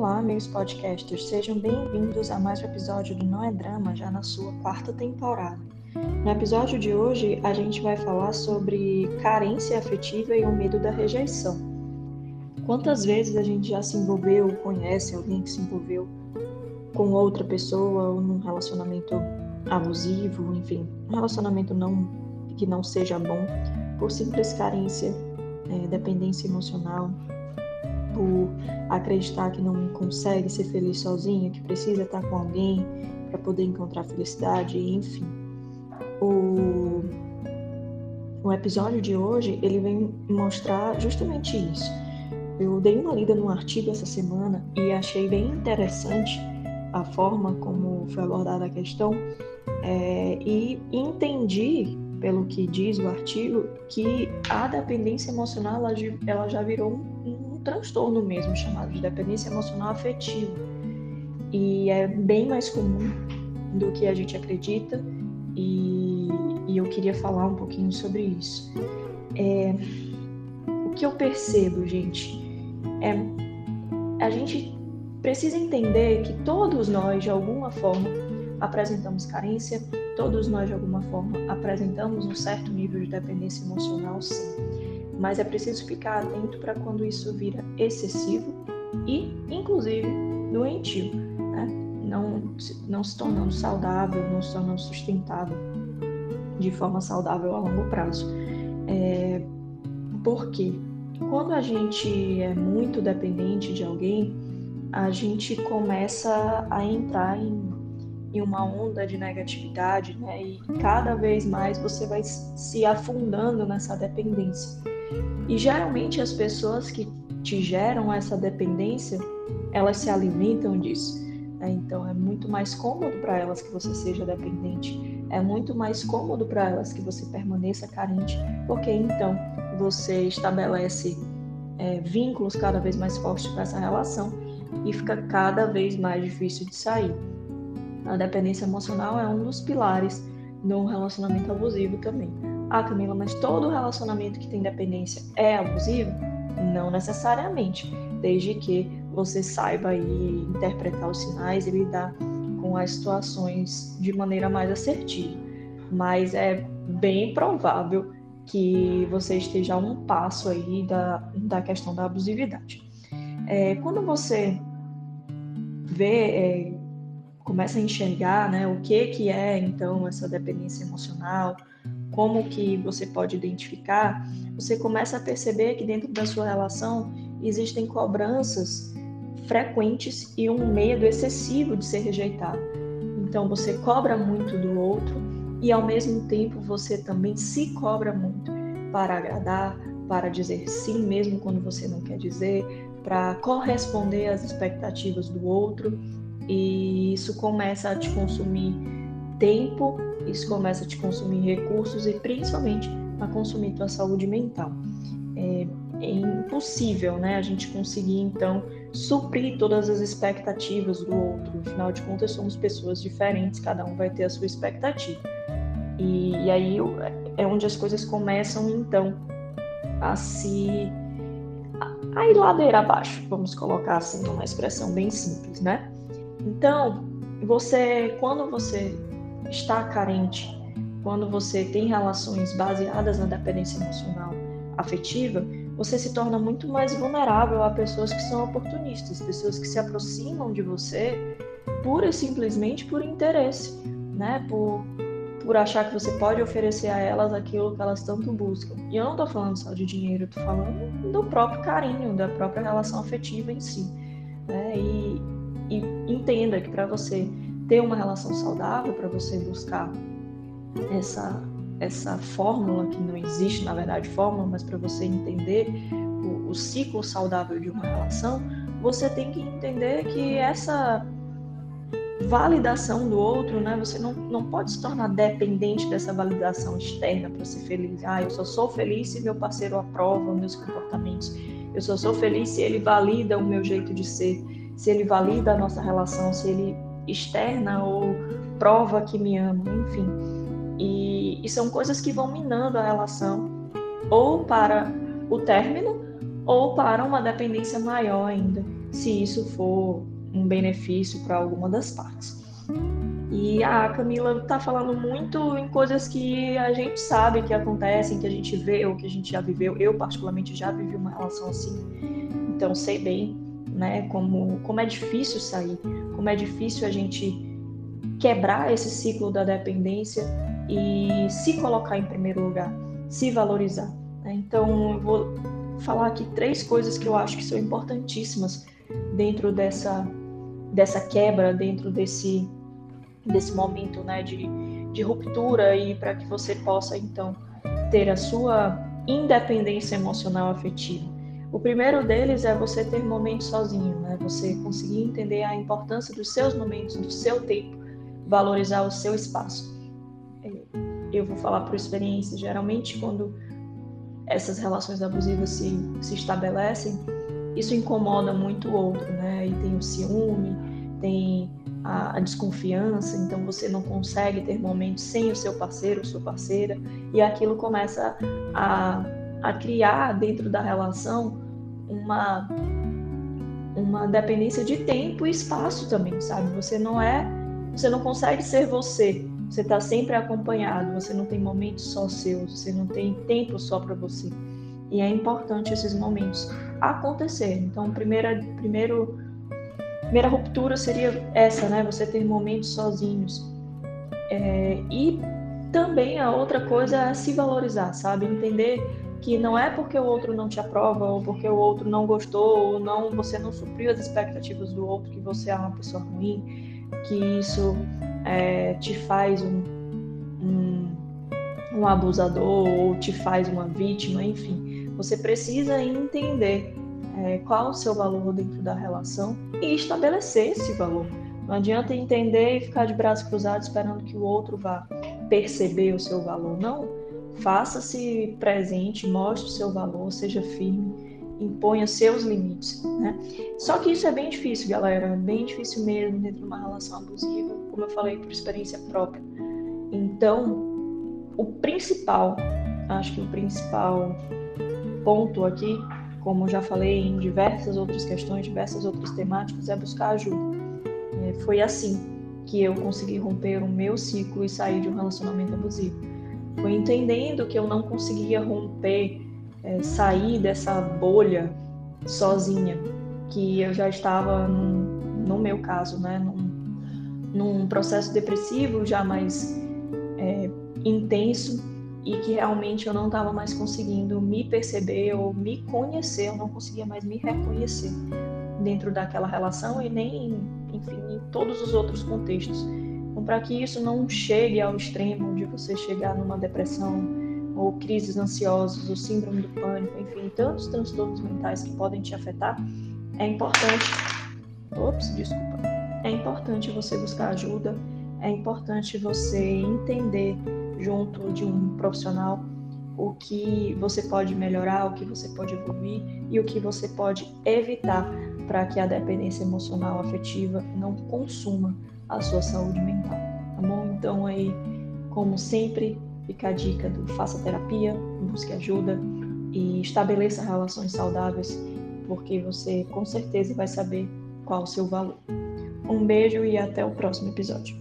Olá, meus podcasters, sejam bem-vindos a mais um episódio do Não é Drama, já na sua quarta temporada. No episódio de hoje, a gente vai falar sobre carência afetiva e o medo da rejeição. Quantas vezes a gente já se envolveu, conhece alguém que se envolveu com outra pessoa ou num relacionamento abusivo, enfim, um relacionamento não que não seja bom, por simples carência, é, dependência emocional, por acreditar que não consegue ser feliz sozinha, que precisa estar com alguém para poder encontrar felicidade, enfim. O, o episódio de hoje ele vem mostrar justamente isso. Eu dei uma lida num artigo essa semana e achei bem interessante a forma como foi abordada a questão é, e entendi, pelo que diz o artigo, que a dependência emocional ela, ela já virou um transtorno mesmo, chamado de dependência emocional afetiva. E é bem mais comum do que a gente acredita, e, e eu queria falar um pouquinho sobre isso. É, o que eu percebo, gente, é a gente precisa entender que todos nós, de alguma forma, apresentamos carência, todos nós, de alguma forma, apresentamos um certo nível de dependência emocional, sim mas é preciso ficar atento para quando isso vira excessivo e, inclusive, doentio, né? não, não se tornando saudável, não se tornando sustentável de forma saudável a longo prazo. É, porque quando a gente é muito dependente de alguém, a gente começa a entrar em, em uma onda de negatividade, né? E cada vez mais você vai se afundando nessa dependência. E geralmente as pessoas que te geram essa dependência, elas se alimentam disso. Né? Então é muito mais cômodo para elas que você seja dependente. É muito mais cômodo para elas que você permaneça carente, porque então você estabelece é, vínculos cada vez mais fortes para essa relação e fica cada vez mais difícil de sair. A dependência emocional é um dos pilares no relacionamento abusivo também. Ah, Camila, mas todo relacionamento que tem dependência é abusivo? Não necessariamente, desde que você saiba aí interpretar os sinais e lidar com as situações de maneira mais assertiva. Mas é bem provável que você esteja a um passo aí da, da questão da abusividade. É, quando você vê, é, começa a enxergar né, o que, que é então essa dependência emocional, como que você pode identificar, você começa a perceber que dentro da sua relação existem cobranças frequentes e um medo excessivo de ser rejeitado. Então você cobra muito do outro e ao mesmo tempo você também se cobra muito para agradar, para dizer sim mesmo quando você não quer dizer, para corresponder às expectativas do outro e isso começa a te consumir tempo isso começa a te consumir recursos e principalmente a consumir tua saúde mental. É, é impossível, né, a gente conseguir então suprir todas as expectativas do outro. Afinal de contas, somos pessoas diferentes, cada um vai ter a sua expectativa. E, e aí é onde as coisas começam então a se a ir ladeira abaixo, vamos colocar assim, uma expressão bem simples, né? Então, você, quando você está carente, quando você tem relações baseadas na dependência emocional afetiva, você se torna muito mais vulnerável a pessoas que são oportunistas, pessoas que se aproximam de você pura e simplesmente por interesse, né? Por, por achar que você pode oferecer a elas aquilo que elas tanto buscam. E eu não estou falando só de dinheiro, estou falando do próprio carinho, da própria relação afetiva em si. Né? E, e entenda que para você ter uma relação saudável, para você buscar essa, essa fórmula, que não existe na verdade fórmula, mas para você entender o, o ciclo saudável de uma relação, você tem que entender que essa validação do outro, né? Você não, não pode se tornar dependente dessa validação externa para ser feliz. Ah, eu só sou feliz se meu parceiro aprova meus comportamentos. Eu só sou feliz se ele valida o meu jeito de ser, se ele valida a nossa relação, se ele externa ou prova que me ama, enfim. E, e são coisas que vão minando a relação ou para o término ou para uma dependência maior ainda. se isso for um benefício para alguma das partes. E a Camila está falando muito em coisas que a gente sabe que acontecem, que a gente vê ou que a gente já viveu. Eu, particularmente, já vivi uma relação assim, então sei bem né, como, como é difícil sair, como é difícil a gente quebrar esse ciclo da dependência e se colocar em primeiro lugar, se valorizar. Né? Então, eu vou falar aqui três coisas que eu acho que são importantíssimas dentro dessa, dessa quebra, dentro desse, desse momento né, de, de ruptura e para que você possa, então, ter a sua independência emocional afetiva. O primeiro deles é você ter momentos sozinho, né? Você conseguir entender a importância dos seus momentos, do seu tempo, valorizar o seu espaço. É, eu vou falar por experiência, geralmente quando essas relações abusivas se, se estabelecem, isso incomoda muito o outro, né? E tem o ciúme, tem a, a, desconfiança, então você não consegue ter momentos sem o seu parceiro, sua parceira, e aquilo começa a, a criar dentro da relação uma uma dependência de tempo e espaço também, sabe? Você não é, você não consegue ser você você está sempre acompanhado, você não tem momentos só seus, você não tem tempo só para você. E é importante esses momentos acontecer. Então, primeira, primeiro, primeira ruptura seria essa, né? Você ter momentos sozinhos. É, e também a outra coisa é se valorizar, sabe? Entender que não é porque o outro não te aprova ou porque o outro não gostou ou não você não supriu as expectativas do outro que você é uma pessoa ruim, que isso é, te faz um, um, um abusador ou te faz uma vítima, enfim. Você precisa entender é, qual o seu valor dentro da relação e estabelecer esse valor. Não adianta entender e ficar de braços cruzados esperando que o outro vá perceber o seu valor. Não. Faça-se presente, mostre o seu valor, seja firme imponha seus limites, né? Só que isso é bem difícil, galera, é bem difícil mesmo dentro de uma relação abusiva, como eu falei por experiência própria. Então, o principal, acho que o principal ponto aqui, como já falei em diversas outras questões, diversas outras temáticas, é buscar ajuda. É, foi assim que eu consegui romper o meu ciclo e sair de um relacionamento abusivo. Foi entendendo que eu não conseguia romper é, sair dessa bolha sozinha, que eu já estava, num, no meu caso, né, num, num processo depressivo já mais é, intenso e que realmente eu não estava mais conseguindo me perceber ou me conhecer, eu não conseguia mais me reconhecer dentro daquela relação e nem, enfim, em todos os outros contextos. Então, para que isso não chegue ao extremo de você chegar numa depressão ou crises ansiosas, ou síndrome do pânico, enfim, tantos transtornos mentais que podem te afetar, é importante. Ops, desculpa. É importante você buscar ajuda, é importante você entender junto de um profissional o que você pode melhorar, o que você pode evoluir e o que você pode evitar para que a dependência emocional afetiva não consuma a sua saúde mental, tá bom? Então aí, como sempre, Fica a dica do faça terapia, busque ajuda e estabeleça relações saudáveis, porque você com certeza vai saber qual o seu valor. Um beijo e até o próximo episódio.